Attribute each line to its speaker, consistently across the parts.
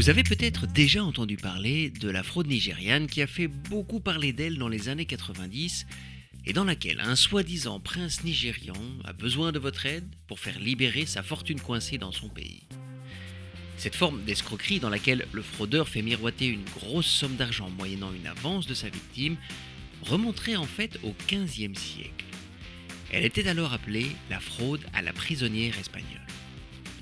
Speaker 1: Vous avez peut-être déjà entendu parler de la fraude nigériane qui a fait beaucoup parler d'elle dans les années 90 et dans laquelle un soi-disant prince nigérian a besoin de votre aide pour faire libérer sa fortune coincée dans son pays. Cette forme d'escroquerie dans laquelle le fraudeur fait miroiter une grosse somme d'argent moyennant une avance de sa victime remonterait en fait au XVe siècle. Elle était alors appelée la fraude à la prisonnière espagnole.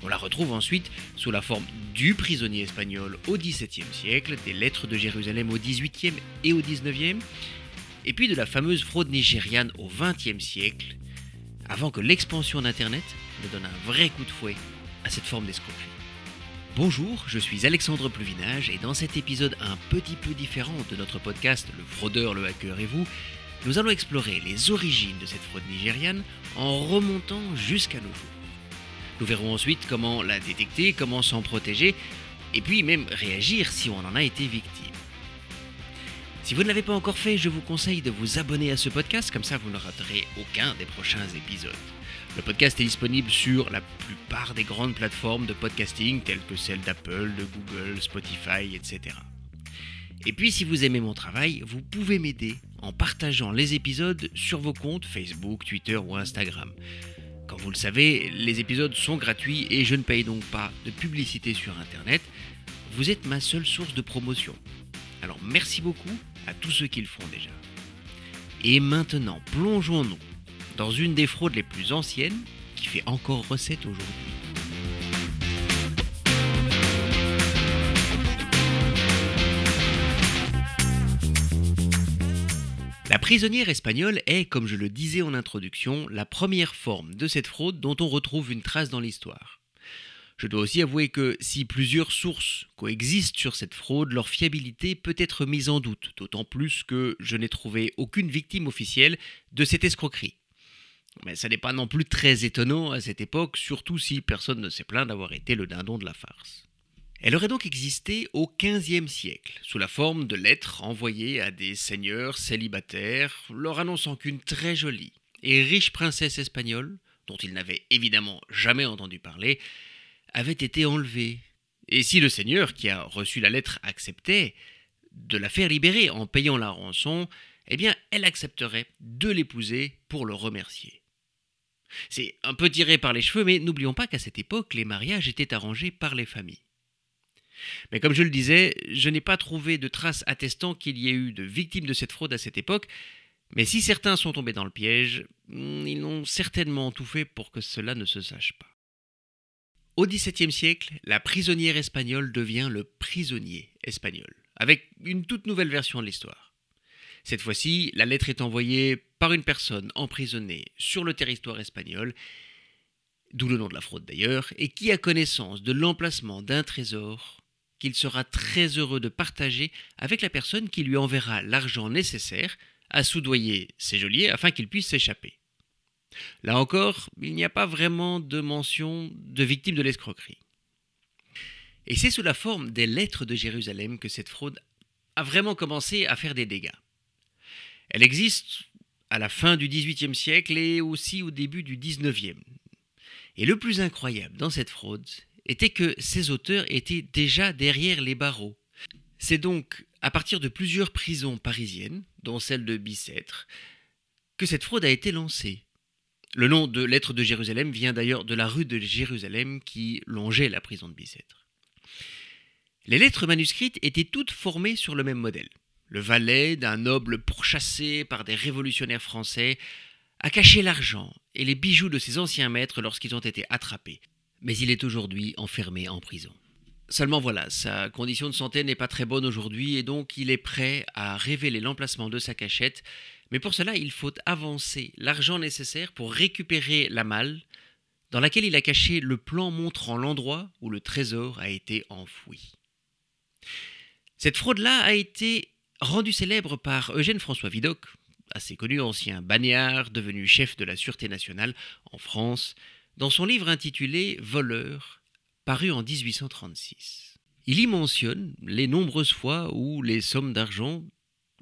Speaker 1: On la retrouve ensuite sous la forme du prisonnier espagnol au XVIIe siècle, des lettres de Jérusalem au XVIIIe et au XIXe, et puis de la fameuse fraude nigériane au XXe siècle, avant que l'expansion d'Internet ne donne un vrai coup de fouet à cette forme d'escroquerie. Bonjour, je suis Alexandre Pluvinage et dans cet épisode un petit peu différent de notre podcast Le fraudeur, le hacker et vous, nous allons explorer les origines de cette fraude nigériane en remontant jusqu'à nos jours. Nous verrons ensuite comment la détecter, comment s'en protéger, et puis même réagir si on en a été victime. Si vous ne l'avez pas encore fait, je vous conseille de vous abonner à ce podcast, comme ça vous ne raterez aucun des prochains épisodes. Le podcast est disponible sur la plupart des grandes plateformes de podcasting, telles que celles d'Apple, de Google, Spotify, etc. Et puis si vous aimez mon travail, vous pouvez m'aider en partageant les épisodes sur vos comptes Facebook, Twitter ou Instagram. Comme vous le savez, les épisodes sont gratuits et je ne paye donc pas de publicité sur Internet. Vous êtes ma seule source de promotion. Alors merci beaucoup à tous ceux qui le font déjà. Et maintenant, plongeons-nous dans une des fraudes les plus anciennes qui fait encore recette aujourd'hui. Prisonnière espagnole est, comme je le disais en introduction, la première forme de cette fraude dont on retrouve une trace dans l'histoire. Je dois aussi avouer que si plusieurs sources coexistent sur cette fraude, leur fiabilité peut être mise en doute, d'autant plus que je n'ai trouvé aucune victime officielle de cette escroquerie. Mais ça n'est pas non plus très étonnant à cette époque, surtout si personne ne s'est plaint d'avoir été le dindon de la farce. Elle aurait donc existé au XVe siècle, sous la forme de lettres envoyées à des seigneurs célibataires, leur annonçant qu'une très jolie et riche princesse espagnole, dont ils n'avaient évidemment jamais entendu parler, avait été enlevée. Et si le seigneur qui a reçu la lettre acceptait de la faire libérer en payant la rançon, eh bien elle accepterait de l'épouser pour le remercier. C'est un peu tiré par les cheveux, mais n'oublions pas qu'à cette époque, les mariages étaient arrangés par les familles. Mais comme je le disais, je n'ai pas trouvé de traces attestant qu'il y ait eu de victimes de cette fraude à cette époque, mais si certains sont tombés dans le piège, hmm, ils n'ont certainement tout fait pour que cela ne se sache pas. Au XVIIe siècle, la prisonnière espagnole devient le prisonnier espagnol, avec une toute nouvelle version de l'histoire. Cette fois-ci, la lettre est envoyée par une personne emprisonnée sur le territoire espagnol, d'où le nom de la fraude d'ailleurs, et qui a connaissance de l'emplacement d'un trésor qu'il sera très heureux de partager avec la personne qui lui enverra l'argent nécessaire à soudoyer ses geôliers afin qu'il puisse s'échapper. Là encore, il n'y a pas vraiment de mention de victime de l'escroquerie. Et c'est sous la forme des lettres de Jérusalem que cette fraude a vraiment commencé à faire des dégâts. Elle existe à la fin du XVIIIe siècle et aussi au début du XIXe. Et le plus incroyable dans cette fraude, était que ces auteurs étaient déjà derrière les barreaux. C'est donc à partir de plusieurs prisons parisiennes, dont celle de Bicêtre, que cette fraude a été lancée. Le nom de Lettres de Jérusalem vient d'ailleurs de la rue de Jérusalem qui longeait la prison de Bicêtre. Les lettres manuscrites étaient toutes formées sur le même modèle. Le valet d'un noble pourchassé par des révolutionnaires français a caché l'argent et les bijoux de ses anciens maîtres lorsqu'ils ont été attrapés mais il est aujourd'hui enfermé en prison. Seulement voilà, sa condition de santé n'est pas très bonne aujourd'hui et donc il est prêt à révéler l'emplacement de sa cachette, mais pour cela il faut avancer l'argent nécessaire pour récupérer la malle dans laquelle il a caché le plan montrant l'endroit où le trésor a été enfoui. Cette fraude-là a été rendue célèbre par Eugène François Vidocq, assez connu ancien bagnard devenu chef de la Sûreté nationale en France, dans son livre intitulé Voleur, paru en 1836. Il y mentionne les nombreuses fois où les sommes d'argent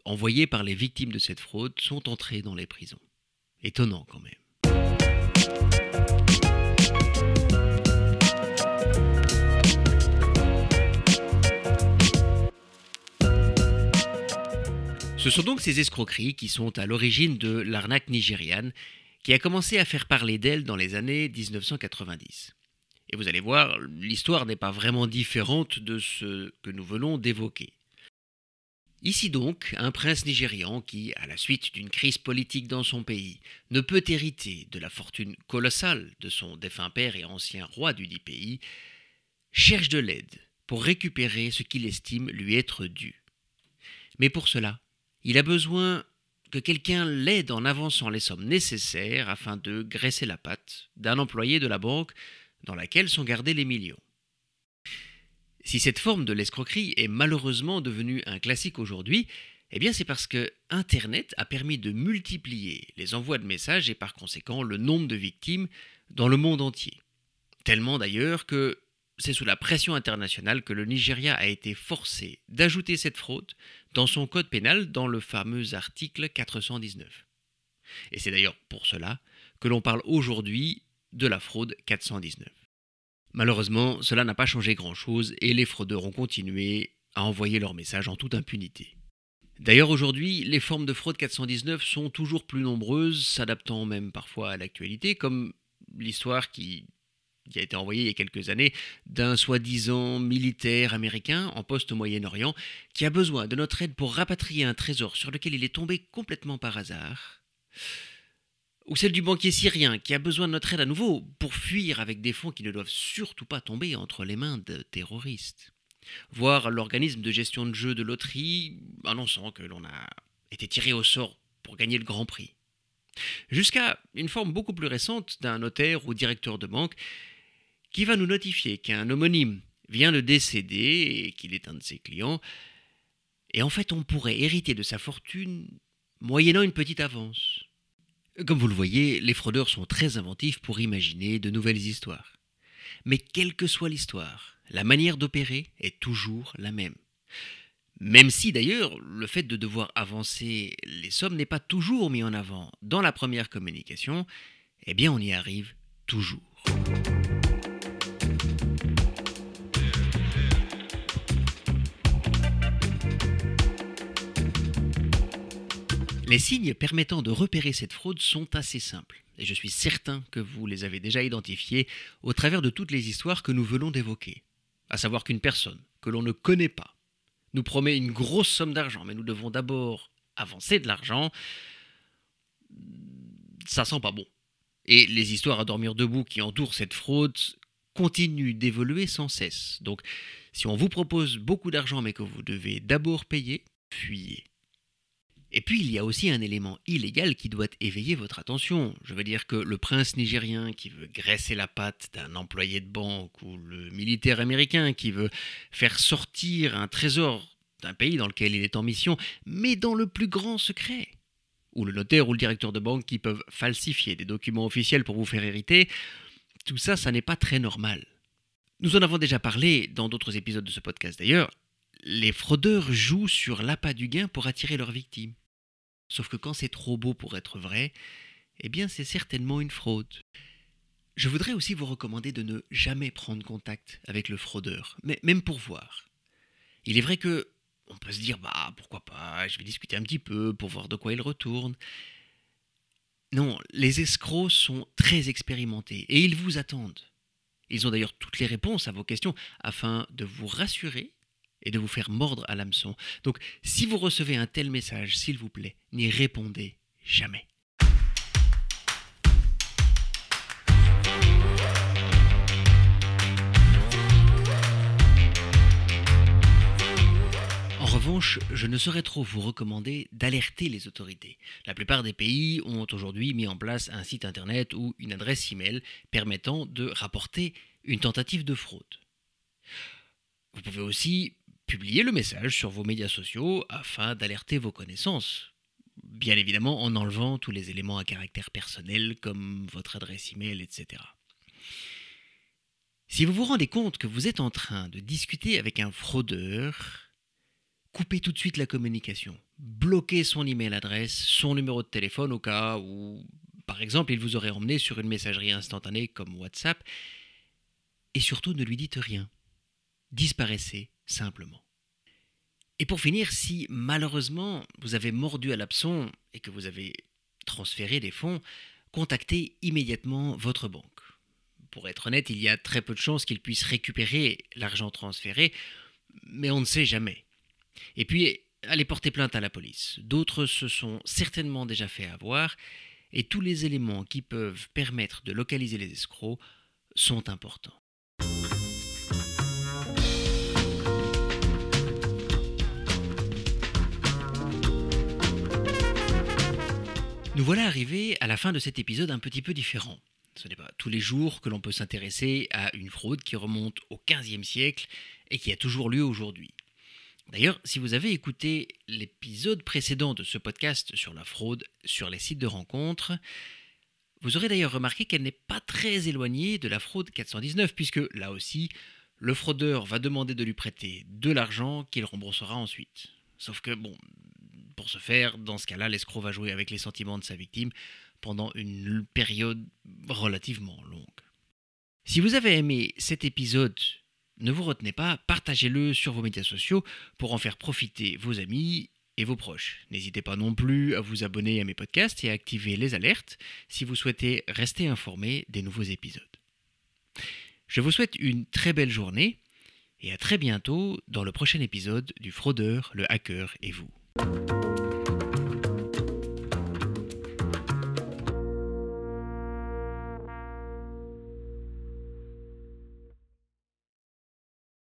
Speaker 1: envoyées par les victimes de cette fraude sont entrées dans les prisons. Étonnant quand même. Ce sont donc ces escroqueries qui sont à l'origine de l'arnaque nigériane qui a commencé à faire parler d'elle dans les années 1990. Et vous allez voir, l'histoire n'est pas vraiment différente de ce que nous venons d'évoquer. Ici donc, un prince nigérian qui, à la suite d'une crise politique dans son pays, ne peut hériter de la fortune colossale de son défunt père et ancien roi du dit pays, cherche de l'aide pour récupérer ce qu'il estime lui être dû. Mais pour cela, il a besoin que quelqu'un l'aide en avançant les sommes nécessaires afin de graisser la patte d'un employé de la banque dans laquelle sont gardés les millions. Si cette forme de l'escroquerie est malheureusement devenue un classique aujourd'hui, eh bien c'est parce que Internet a permis de multiplier les envois de messages et par conséquent le nombre de victimes dans le monde entier. Tellement d'ailleurs que c'est sous la pression internationale que le Nigeria a été forcé d'ajouter cette fraude dans son code pénal dans le fameux article 419. Et c'est d'ailleurs pour cela que l'on parle aujourd'hui de la fraude 419. Malheureusement, cela n'a pas changé grand-chose et les fraudeurs ont continué à envoyer leurs messages en toute impunité. D'ailleurs, aujourd'hui, les formes de fraude 419 sont toujours plus nombreuses, s'adaptant même parfois à l'actualité, comme l'histoire qui, a été envoyée il y a quelques années d'un soi-disant militaire américain en poste au Moyen-Orient qui a besoin de notre aide pour rapatrier un trésor sur lequel il est tombé complètement par hasard ou celle du banquier syrien qui a besoin de notre aide à nouveau pour fuir avec des fonds qui ne doivent surtout pas tomber entre les mains de terroristes. Voir l'organisme de gestion de jeux de loterie annonçant que l'on a été tiré au sort pour gagner le grand prix. Jusqu'à une forme beaucoup plus récente d'un notaire ou directeur de banque qui va nous notifier qu'un homonyme vient de décéder et qu'il est un de ses clients, et en fait on pourrait hériter de sa fortune moyennant une petite avance. Comme vous le voyez, les fraudeurs sont très inventifs pour imaginer de nouvelles histoires. Mais quelle que soit l'histoire, la manière d'opérer est toujours la même. Même si d'ailleurs le fait de devoir avancer les sommes n'est pas toujours mis en avant dans la première communication, eh bien on y arrive toujours. Les signes permettant de repérer cette fraude sont assez simples, et je suis certain que vous les avez déjà identifiés au travers de toutes les histoires que nous venons d'évoquer. À savoir qu'une personne que l'on ne connaît pas nous promet une grosse somme d'argent, mais nous devons d'abord avancer de l'argent, ça sent pas bon. Et les histoires à dormir debout qui entourent cette fraude continuent d'évoluer sans cesse. Donc, si on vous propose beaucoup d'argent mais que vous devez d'abord payer, fuyez. Et puis il y a aussi un élément illégal qui doit éveiller votre attention. Je veux dire que le prince nigérien qui veut graisser la patte d'un employé de banque ou le militaire américain qui veut faire sortir un trésor d'un pays dans lequel il est en mission, mais dans le plus grand secret. Ou le notaire ou le directeur de banque qui peuvent falsifier des documents officiels pour vous faire hériter, tout ça, ça n'est pas très normal. Nous en avons déjà parlé dans d'autres épisodes de ce podcast d'ailleurs, les fraudeurs jouent sur l'appât du gain pour attirer leurs victimes. Sauf que quand c'est trop beau pour être vrai, eh bien c'est certainement une fraude. Je voudrais aussi vous recommander de ne jamais prendre contact avec le fraudeur, mais même pour voir. Il est vrai que on peut se dire bah pourquoi pas, je vais discuter un petit peu pour voir de quoi il retourne. Non, les escrocs sont très expérimentés et ils vous attendent. Ils ont d'ailleurs toutes les réponses à vos questions afin de vous rassurer et de vous faire mordre à l'hameçon. Donc si vous recevez un tel message, s'il vous plaît, n'y répondez jamais. En revanche, je ne saurais trop vous recommander d'alerter les autorités. La plupart des pays ont aujourd'hui mis en place un site internet ou une adresse email permettant de rapporter une tentative de fraude. Vous pouvez aussi publiez le message sur vos médias sociaux afin d'alerter vos connaissances. Bien évidemment en enlevant tous les éléments à caractère personnel comme votre adresse email, etc. Si vous vous rendez compte que vous êtes en train de discuter avec un fraudeur, coupez tout de suite la communication. Bloquez son email adresse, son numéro de téléphone au cas où, par exemple, il vous aurait emmené sur une messagerie instantanée comme WhatsApp. Et surtout, ne lui dites rien. Disparaissez simplement. Et pour finir, si malheureusement vous avez mordu à l'abson et que vous avez transféré des fonds, contactez immédiatement votre banque. Pour être honnête, il y a très peu de chances qu'ils puissent récupérer l'argent transféré, mais on ne sait jamais. Et puis, allez porter plainte à la police. D'autres se sont certainement déjà fait avoir, et tous les éléments qui peuvent permettre de localiser les escrocs sont importants. Nous voilà arrivés à la fin de cet épisode un petit peu différent. Ce n'est pas tous les jours que l'on peut s'intéresser à une fraude qui remonte au XVe siècle et qui a toujours lieu aujourd'hui. D'ailleurs, si vous avez écouté l'épisode précédent de ce podcast sur la fraude sur les sites de rencontres, vous aurez d'ailleurs remarqué qu'elle n'est pas très éloignée de la fraude 419, puisque là aussi, le fraudeur va demander de lui prêter de l'argent qu'il remboursera ensuite. Sauf que, bon, pour ce faire, dans ce cas-là, l'escroc va jouer avec les sentiments de sa victime pendant une période relativement longue. Si vous avez aimé cet épisode, ne vous retenez pas, partagez-le sur vos médias sociaux pour en faire profiter vos amis et vos proches. N'hésitez pas non plus à vous abonner à mes podcasts et à activer les alertes si vous souhaitez rester informé des nouveaux épisodes. Je vous souhaite une très belle journée et à très bientôt dans le prochain épisode du Fraudeur, le hacker et vous.